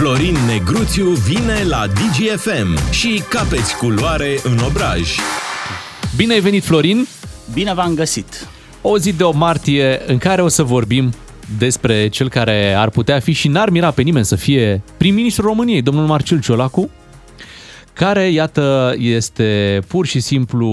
Florin Negruțiu vine la DGFM și capeți culoare în obraj. Bine ai venit, Florin! Bine v-am găsit! O zi de o martie în care o să vorbim despre cel care ar putea fi și n-ar mira pe nimeni să fie prim-ministrul României, domnul Marcel Ciolacu, care, iată, este pur și simplu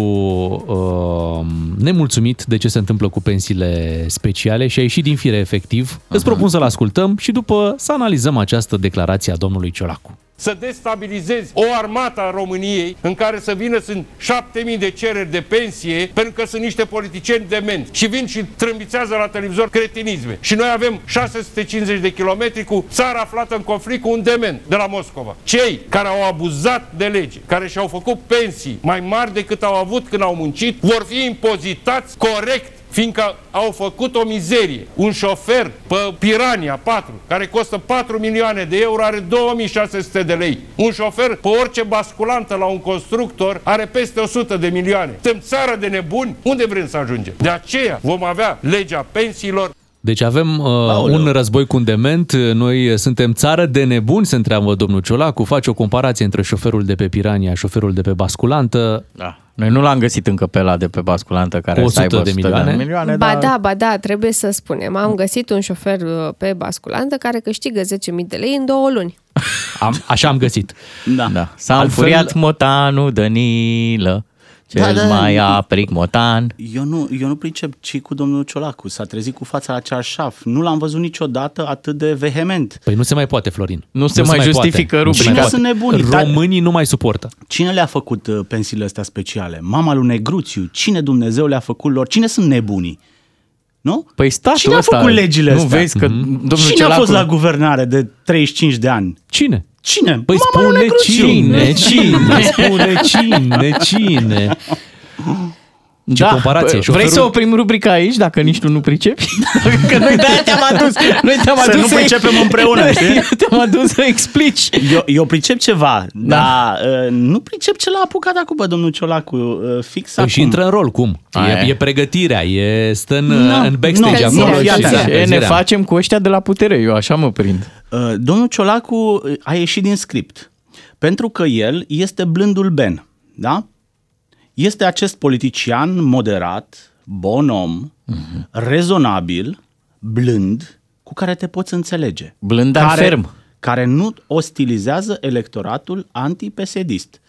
uh, nemulțumit de ce se întâmplă cu pensiile speciale și a ieșit din fire efectiv. Aha. Îți propun să-l ascultăm și după să analizăm această declarație a domnului Ciolacu să destabilizezi o armată a României în care să vină sunt șapte mii de cereri de pensie pentru că sunt niște politicieni demenți și vin și trâmbițează la televizor cretinisme. Și noi avem 650 de kilometri cu țara aflată în conflict cu un dement de la Moscova. Cei care au abuzat de lege, care și-au făcut pensii mai mari decât au avut când au muncit, vor fi impozitați corect fiindcă au făcut o mizerie. Un șofer pe Pirania 4, care costă 4 milioane de euro, are 2600 de lei. Un șofer pe orice basculantă la un constructor are peste 100 de milioane. Suntem țară de nebuni? Unde vrem să ajungem? De aceea vom avea legea pensiilor deci avem uh, un război cu un dement, noi suntem țară de nebuni, se întreabă domnul Ciolacu, face o comparație între șoferul de pe Pirania, șoferul de pe basculantă. Da. Noi nu l-am găsit încă pe la de pe basculantă care 100 să aibă 100 de milioane. De milioane ba dar... da, ba da, trebuie să spunem. Am găsit un șofer uh, pe basculantă care câștigă 10.000 de lei în două luni. Am, așa am găsit. Da. da. S-a Altfel... înfuriat motanul Danilă. Cel da, da, mai apric motan. Eu nu, eu nu pricep ci cu domnul Ciolacu. S-a trezit cu fața la cearșaf. Nu l-am văzut niciodată atât de vehement. Păi nu se mai poate, Florin. Nu, nu se, se mai, mai justifică poate. rubrica. Cine sunt nebuni? Românii nu mai suportă. Cine le-a făcut uh, pensiile astea speciale? Mama lui Negruțiu. Cine Dumnezeu le-a făcut lor? Cine sunt nebunii? Nu? Păi statul Cine a făcut legile nu astea? vezi că mm-hmm. domnul Cine Ciolacu... a fost la guvernare de 35 de ani? Cine? Cine? Păi Mama spune cine, cine, spune cine, cine. Ce da, comparație. Șoferul... Vrei să oprim rubrica aici, dacă nici tu nu pricepi? Că noi de-aia te-am adus. Noi te-am adus să, să nu pricepem ex... împreună, știi? Te-am adus să explici. Eu, eu pricep ceva, da. dar uh, nu pricep ce l-a apucat acum pe domnul Ciolacu, uh, fix păi acum. Și intră în rol, cum? E, e pregătirea, e stă în, no, în backstage no, acolo. No, și ne facem cu ăștia de la putere, eu așa mă prind. Uh, domnul Ciolacu a ieșit din script, pentru că el este blândul Ben, da? este acest politician moderat, bon om, uh-huh. rezonabil, blând, cu care te poți înțelege. Blând, dar care, ferm. Care nu ostilizează electoratul anti-PSD-ist.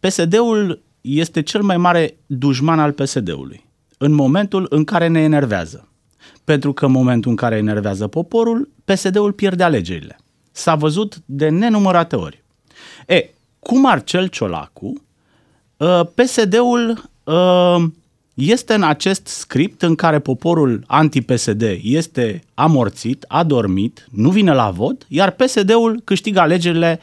PSD-ul este cel mai mare dușman al PSD-ului în momentul în care ne enervează. Pentru că în momentul în care enervează poporul, PSD-ul pierde alegerile. S-a văzut de nenumărate ori. E, cu Marcel Ciolacu, Uh, PSD-ul uh, este în acest script în care poporul anti-PSD este amorțit, adormit, nu vine la vot, iar PSD-ul câștigă alegerile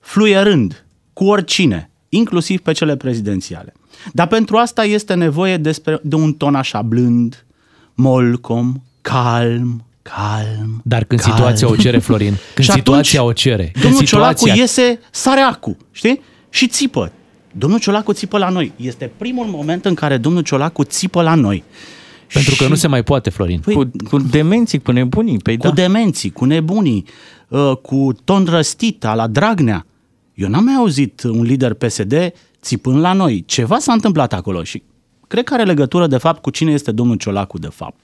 fluierând cu oricine, inclusiv pe cele prezidențiale. Dar pentru asta este nevoie despre, de un ton așa blând, molcom, calm, calm. Dar când calm. situația o cere, Florin, când și situația o cere. Când domnul situația... Ciolacu iese sareacu, știi? Și țipă. Domnul Ciolacu țipă la noi. Este primul moment în care domnul Ciolacu țipă la noi. Pentru și... că nu se mai poate, Florin. Păi, cu, cu demenții, cu nebunii. Păi cu da. demenții, cu nebunii, uh, cu ton răstit la Dragnea. Eu n-am mai auzit un lider PSD țipând la noi. Ceva s-a întâmplat acolo și cred că are legătură, de fapt, cu cine este domnul Ciolacu, de fapt.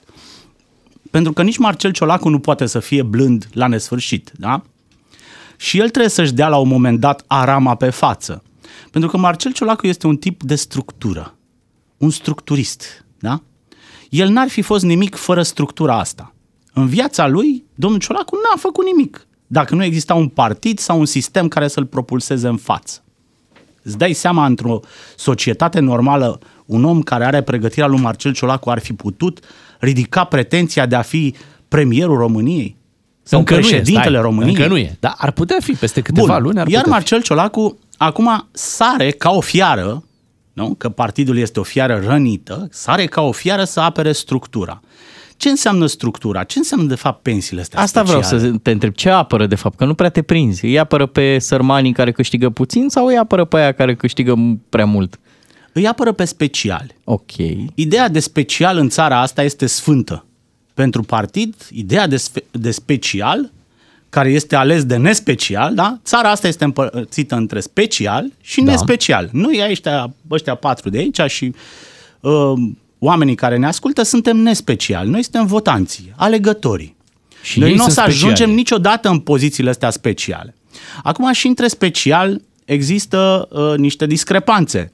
Pentru că nici Marcel Ciolacu nu poate să fie blând la nesfârșit, da? Și el trebuie să-și dea la un moment dat arama pe față. Pentru că Marcel Ciolacu este un tip de structură, un structurist, da? El n-ar fi fost nimic fără structura asta. În viața lui, domnul Ciolacu n-a făcut nimic dacă nu exista un partid sau un sistem care să-l propulseze în față. Îți dai seama, într-o societate normală, un om care are pregătirea lui Marcel Ciolacu ar fi putut ridica pretenția de a fi premierul României? Sau încă președintele nu e, României? Încă nu e, dar ar putea fi peste câteva Bun, luni. Ar iar Marcel fi. Ciolacu acum sare ca o fiară, nu? că partidul este o fiară rănită, sare ca o fiară să apere structura. Ce înseamnă structura? Ce înseamnă de fapt pensiile astea Asta speciale? vreau să te întreb. Ce apără de fapt? Că nu prea te prinzi. Îi apără pe sărmanii care câștigă puțin sau îi apără pe aia care câștigă prea mult? Îi apără pe speciali. Ok. Ideea de special în țara asta este sfântă. Pentru partid, ideea de, de special care este ales de nespecial, da? Țara asta este împărțită între special și Da. nespecial. Noi ăștia, ăștia patru de aici și uh, oamenii care ne ascultă suntem nespeciali. Noi suntem votanții, alegătorii. Și Noi ei nu o sunt să speciali. ajungem niciodată în pozițiile astea speciale. Acum și între special există uh, niște discrepanțe.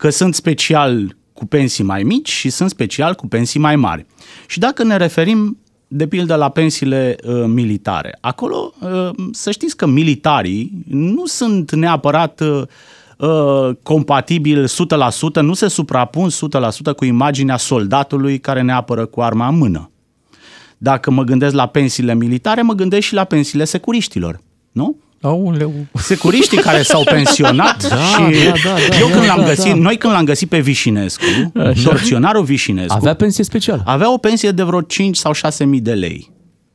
Că sunt special cu pensii mai mici și sunt special cu pensii mai mari. Și dacă ne referim de pildă la pensiile uh, militare. Acolo uh, să știți că militarii nu sunt neapărat uh, uh, compatibili 100%, nu se suprapun 100% cu imaginea soldatului care ne apără cu arma în mână. Dacă mă gândesc la pensiile militare, mă gândesc și la pensiile securiștilor, nu? Aoleu. Securiștii care s-au pensionat Da, și da, da, da, eu da, când l-am da, găsit, da. noi când l-am găsit pe Vișinescu, torționarul Vișinescu, Avea pensie specială. avea o pensie de vreo 5 sau 6 mii de lei.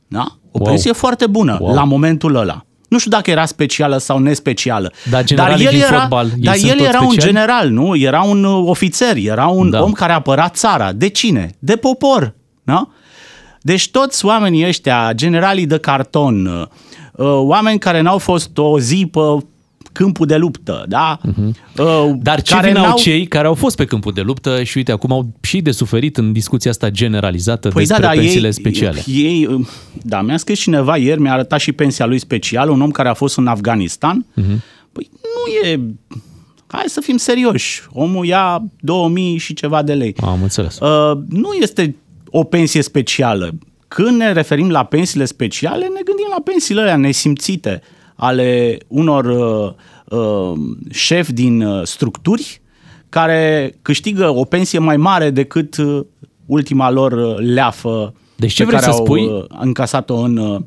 Da? O Wow. pensie foarte bună Wow. la momentul ăla. Nu știu dacă era specială sau nespecială. Dar generalii din fotbal, ei dar sunt el toți era un speciali? general, nu? Era un uh, ofițer, era un Da. om care apăra țara. De cine? De popor. Da? Deci toți oamenii ăștia, generalii de carton, uh, oameni care n-au fost o zi pe câmpul de luptă, da? Uh, Mhm. Dar ce care vină au n-au- cei care au fost pe câmpul de luptă și uite, acum au și de suferit în discuția asta generalizată Păi despre da, da, pensiile ei, speciale. Ei, da, mi-a scris cineva ieri, mi-a arătat și pensia lui specială, un om care a fost în Afganistan. Mhm. Păi nu e... Hai să fim serioși. Omul ia 2000 și ceva de lei. Am înțeles. Uh, nu este o pensie specială. Când ne referim la pensiile speciale, ne gândim la pensiile alea nesimțite ale unor uh, uh, șefi din uh, structuri care câștigă o pensie mai mare decât uh, ultima lor uh, leafă Deci ce pe vrei care să au spui? uh, încasat-o în... uh,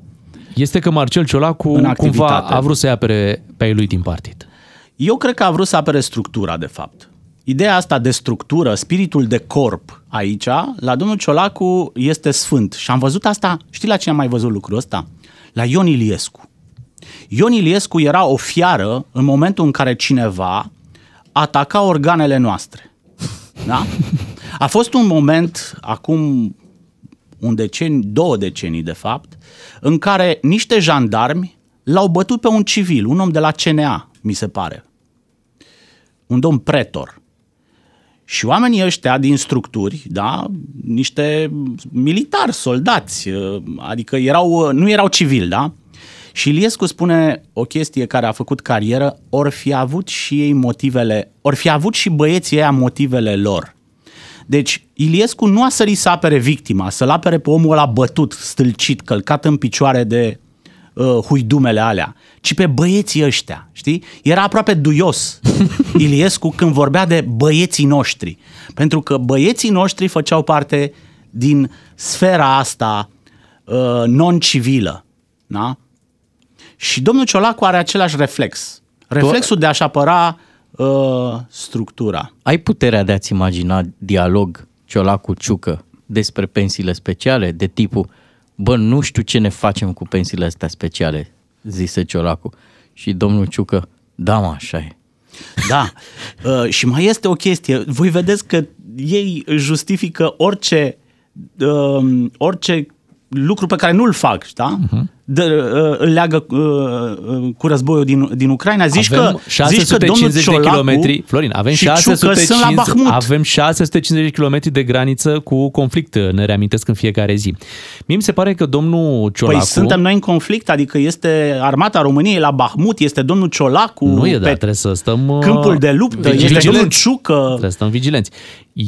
Este că Marcel Ciolacu În cumva activitate. a vrut să-i apere pe ai lui din partid. Eu cred că a vrut să apere structura, de fapt. Ideea asta de structură, spiritul de corp aici, la domnul Ciolacu este sfânt. Și am văzut asta, știi la cine am mai văzut lucrul ăsta? La Ion Iliescu. Ion Iliescu era o fiară în momentul în care cineva ataca organele noastre. Da? A fost un moment, acum un deceniu, două decenii de fapt, în care niște jandarmi l-au bătut pe un civil, un om de la CNA, mi se pare. Un domn pretor. Și oamenii ăștia din structuri, da, niște militari, soldați, uh, adică erau, uh, nu erau civili, da? Și Iliescu spune o chestie care a făcut carieră, ori fi avut și ei motivele, ori fi avut și băieții ăia motivele lor. Deci Iliescu nu a sărit să apere victima, să-l apere pe omul ăla bătut, stâlcit, călcat în picioare de uh, huidumele alea, ci pe băieții ăștia, știi? Era aproape duios Iliescu când vorbea de băieții noștri, pentru că băieții noștri făceau parte din sfera asta uh, non-civilă, da? Și domnul Ciolacu are același reflex. Reflexul de a-și apăra uh, structura. Ai puterea de a-ți imagina dialog Ciolacu-Ciucă despre pensiile speciale, de tipul, bă, nu știu ce ne facem cu pensiile astea speciale, zise Ciolacu. Și domnul Ciucă, da, mă, așa e. Da. Uh, și mai este o chestie. Voi vedeți că ei justifică orice, uh, orice lucru pe care nu-l fac, da? Uh-huh. De, uh, îl leagă uh, uh, cu războiul din, din Ucraina. Zici avem că, zici că 650 domnul de Ciolacu kilometri, Florin, avem și Ciucă sunt la 650, Bahmut. avem 650 de kilometri de graniță cu conflict, ne reamintesc în fiecare zi. Mie mi se pare că domnul Ciolacu... Păi suntem noi în conflict, adică este armata României la Bahmut, este domnul Ciolacu Nu e, da, pe trebuie să stăm... uh, câmpul de luptă, vigilenți. este domnul Ciucă. Trebuie să stăm vigilenți.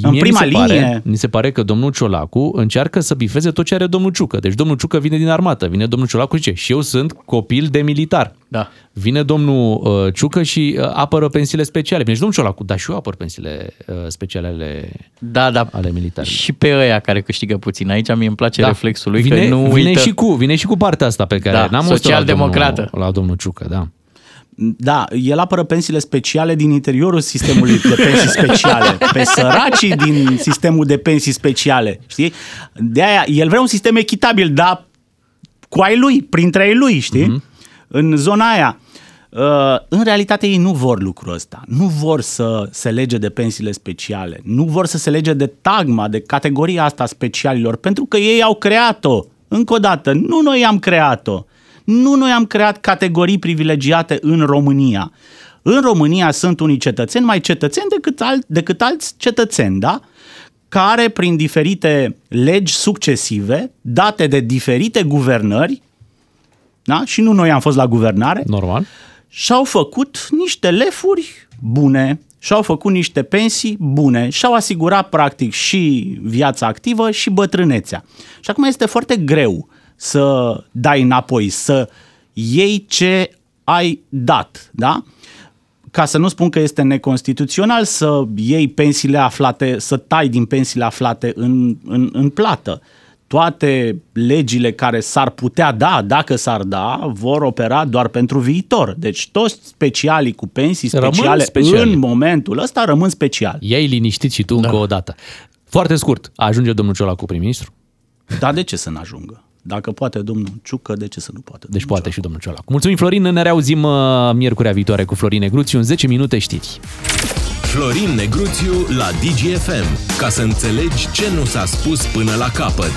În Mie prima mi se Pare, linie. mi se pare că domnul Ciolacu încearcă să bifeze tot ce are domnul Ciucă. Deci domnul Ciucă vine din armată, vine domnul Ciolacu și zice, și eu sunt copil de militar. Da. Vine domnul uh, Ciucă și uh, apără pensiile speciale. Vine și domnul Ciolacu, dar și eu apăr pensiile uh, speciale ale, Da, da. ale militarilor. Și pe ăia care câștigă puțin. Aici mi îmi place da. reflexul lui vine, că nu vine uită. și cu, vine și cu partea asta pe care Da, n-am auzit la social-democrată. domnul, la domnul Ciucă, da. Da, el apără pensiile speciale din interiorul sistemului de pensii speciale, pe săracii din sistemul de pensii speciale, știi? De aia, el vrea un sistem echitabil, dar cu ai lui, printre ai lui, știi? Mhm. Mm-hmm. În zona aia. Uh, în realitate ei nu vor lucrul ăsta. Nu vor să se lege de pensiile speciale. Nu vor să se lege de tagma, de categoria asta a specialilor, pentru că ei au creat-o. Încă o dată, nu noi am creat-o. Nu noi am creat categorii privilegiate în România. În România sunt unii cetățeni mai cetățeni decât, al, decât alți cetățeni, da? Care prin diferite legi succesive, date de diferite guvernări, da? și nu noi am fost la guvernare, Normal. și-au făcut niște lefuri bune, și-au făcut niște pensii bune, și-au asigurat practic și viața activă și bătrânețea. Și acum este foarte greu să dai înapoi, să iei ce ai dat, da? Ca să nu spun că este neconstituțional să iei pensiile aflate, să tai din pensiile aflate în, în, în plată toate legile care s-ar putea da, dacă s-ar da, vor opera doar pentru viitor. Deci toți specialii cu pensii Rămân speciale speciali. în momentul ăsta rămân speciali. Ia-i liniștit și tu da. încă o dată. Foarte scurt, ajunge domnul Ciolacu prim-ministru? Dar de ce să n-ajungă? Dacă poate domnul Ciucă, de ce să nu poate? Deci domnul poate Ciolacu? și domnul Ciolacu. Mulțumim, Florin, ne reauzim uh, miercurea viitoare cu Florin Negruțiu în 10 minute știri. Florin Negruțiu la DGFM. Ca să înțelegi ce nu s-a spus până la capăt.